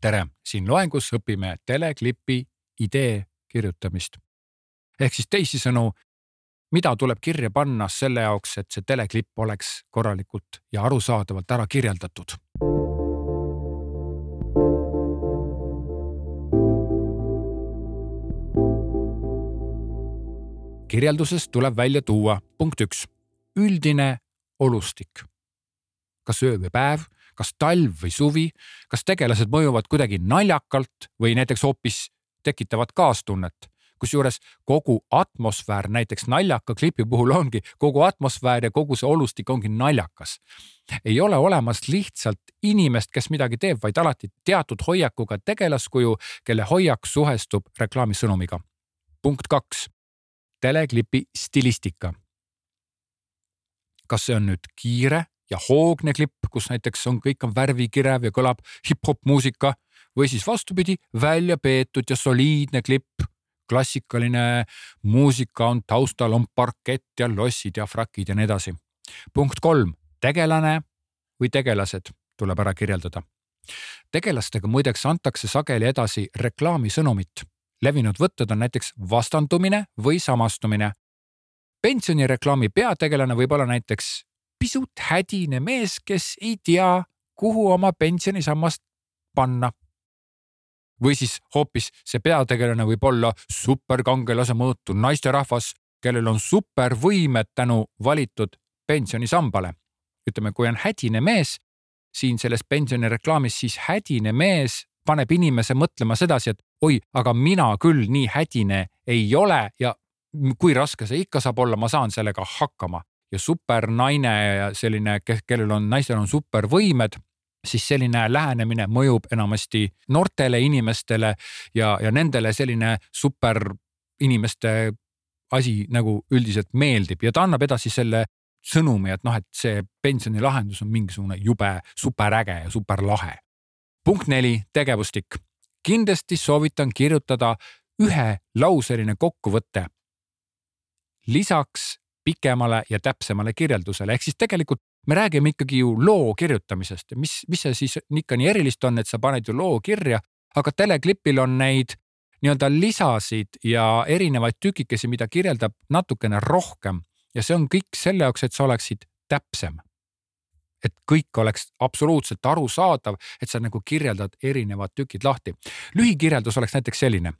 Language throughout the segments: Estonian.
tere, siin loengus õpime teleklipi idee kirjutamist. ehk siis teisisõnu, mida tuleb kirja panna selle jaoks, et see teleklipp oleks korralikult ja arusaadavalt ära kirjeldatud. kirjelduses tuleb välja tuua punkt üks, üldine olustik. kas öö või päev, kas talv või suvi, kas tegelased mõjuvad kuidagi naljakalt või näiteks hoopis tekitavad kaastunnet kusjuures kogu atmosfäär näiteks naljaka klipi puhul ongi, kogu atmosfäär ja kogu see olustik ongi naljakas. ei ole olemas lihtsalt inimest, kes midagi teeb, vaid alati teatud hoiakuga tegelaskuju, kelle hoiak suhestub reklaamisõnumiga. punkt kaks, teleklipi stilistika. kas see on nüüd kiire ja hoogne klipp, kus näiteks on, kõik on värvikirev ja kõlab hip-hop muusika või siis vastupidi, välja peetud ja soliidne klipp klassikaline muusika on taustal, on parkett ja lossid ja frakid ja nii edasi. punkt kolm, tegelane või tegelased tuleb ära kirjeldada. tegelastega muideks antakse sageli edasi reklaamisõnumit. levinud võtted on näiteks vastandumine või samastumine. pensionireklaami peategelane võib olla näiteks pisut hädine mees, kes ei tea, kuhu oma pensionisammast panna või siis hoopis see peategelane võib olla superkangelase mõõtu naisterahvas, kellel on supervõimed tänu valitud pensionisambale. ütleme, kui on hädine mees siin selles pensionireklaamis, siis hädine mees paneb inimese mõtlema sedasi, et oi, aga mina küll nii hädine ei ole ja kui raske see ikka saab olla, ma saan sellega hakkama ja supernaine ja selline, kellel on, naistel on supervõimed siis selline lähenemine mõjub enamasti noortele inimestele ja, ja nendele selline super inimeste asi nagu üldiselt meeldib ja ta annab edasi selle sõnumi, et noh, et see pensionilahendus on mingisugune jube superäge ja superlahe. punkt neli, tegevustik. kindlasti soovitan kirjutada ühelauseline kokkuvõte. lisaks pikemale ja täpsemale kirjeldusele, ehk siis tegelikult me räägime ikkagi ju loo kirjutamisest ja mis, mis see siis ikka nii erilist on, et sa paned ju loo kirja, aga teleklipil on neid nii-öelda lisasid ja erinevaid tükikesi, mida kirjeldab natukene rohkem ja see on kõik selle jaoks, et sa oleksid täpsem. et kõik oleks absoluutselt arusaadav, et sa nagu kirjeldad erinevad tükid lahti. lühikirjeldus oleks näiteks selline.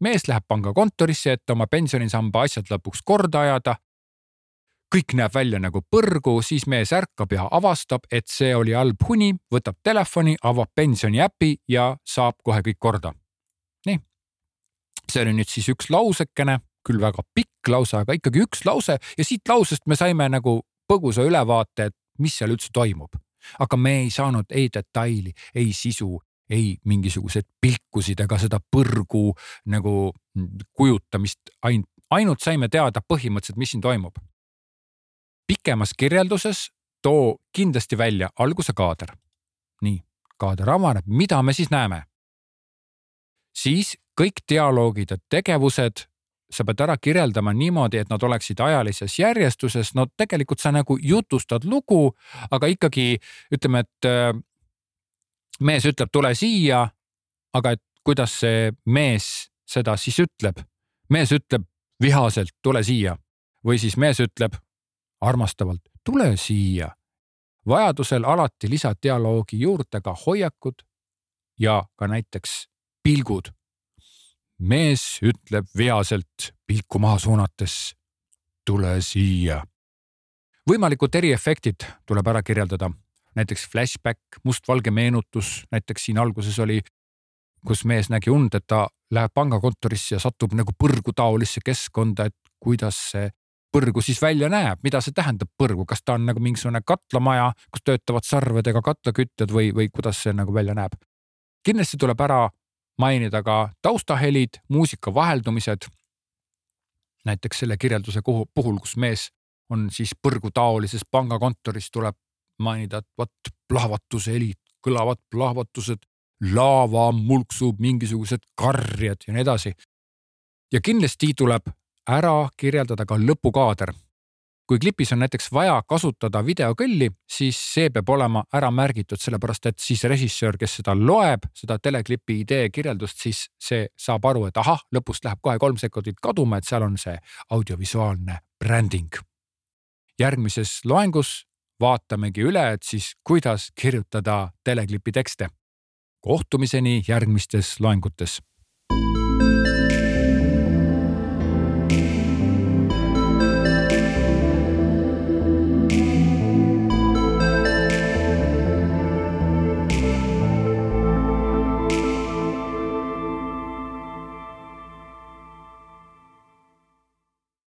mees läheb pangakontorisse, et oma pensionisamba asjad lõpuks korda ajada kõik näeb välja nagu põrgu, siis mees ärkab ja avastab, et see oli halb uni, võtab telefoni, avab pensioni äpi ja saab kohe kõik korda. nii. see oli nüüd siis üks lausekene, küll väga pikk lause, aga ikkagi üks lause ja siit lausest me saime nagu põgusa ülevaate, et mis seal üldse toimub. aga me ei saanud ei detaili, ei sisu, ei mingisuguseid pilkusid ega seda põrgu nagu kujutamist, ainult, ainult saime teada põhimõtteliselt, mis siin toimub pikemas kirjelduses too kindlasti välja alguse kaader. nii, kaader avaneb, mida me siis näeme? siis kõik dialoogid ja tegevused sa pead ära kirjeldama niimoodi, et nad oleksid ajalises järjestuses, no tegelikult sa nagu jutustad lugu, aga ikkagi ütleme, et äh, mees ütleb, tule siia. aga et kuidas see mees seda siis ütleb? mees ütleb vihaselt, tule siia või siis mees ütleb, armastavalt, tule siia. vajadusel alati lisa dialoogi juurde ka hoiakud ja ka näiteks pilgud. mees ütleb veaselt pilku maha suunates. tule siia. võimalikud eriefektid tuleb ära kirjeldada, näiteks flashback, mustvalge meenutus, näiteks siin alguses oli, kus mees nägi und, et ta läheb pangakontorisse ja satub nagu põrgutaolisse keskkonda, et kuidas see põrgu siis välja näeb, mida see tähendab põrgu, kas ta on nagu mingisugune katlamaja, kus töötavad sarvedega katlakütjad või, või kuidas see nagu välja näeb? kindlasti tuleb ära mainida ka taustahelid, muusika vaheldumised. näiteks selle kirjelduse puhul, kus mees on siis põrgutaolises pangakontoris, tuleb mainida, et vot plahvatuse helid, kõlavad plahvatused, laava mulksub, mingisugused karjed ja nii edasi. ja kindlasti tuleb ära kirjeldada ka lõpukaader, kui klipis on näiteks vaja kasutada videokõlli, siis see peab olema ära märgitud, sellepärast et siis režissöör, kes seda loeb, seda teleklipi idee kirjeldust, siis see saab aru, et ahah, lõpust läheb kohe kolm sekundit kaduma, et seal on see audiovisuaalne bränding. järgmises loengus vaatamegi üle, et siis kuidas kirjutada teleklipi tekste. kohtumiseni järgmistes loengutes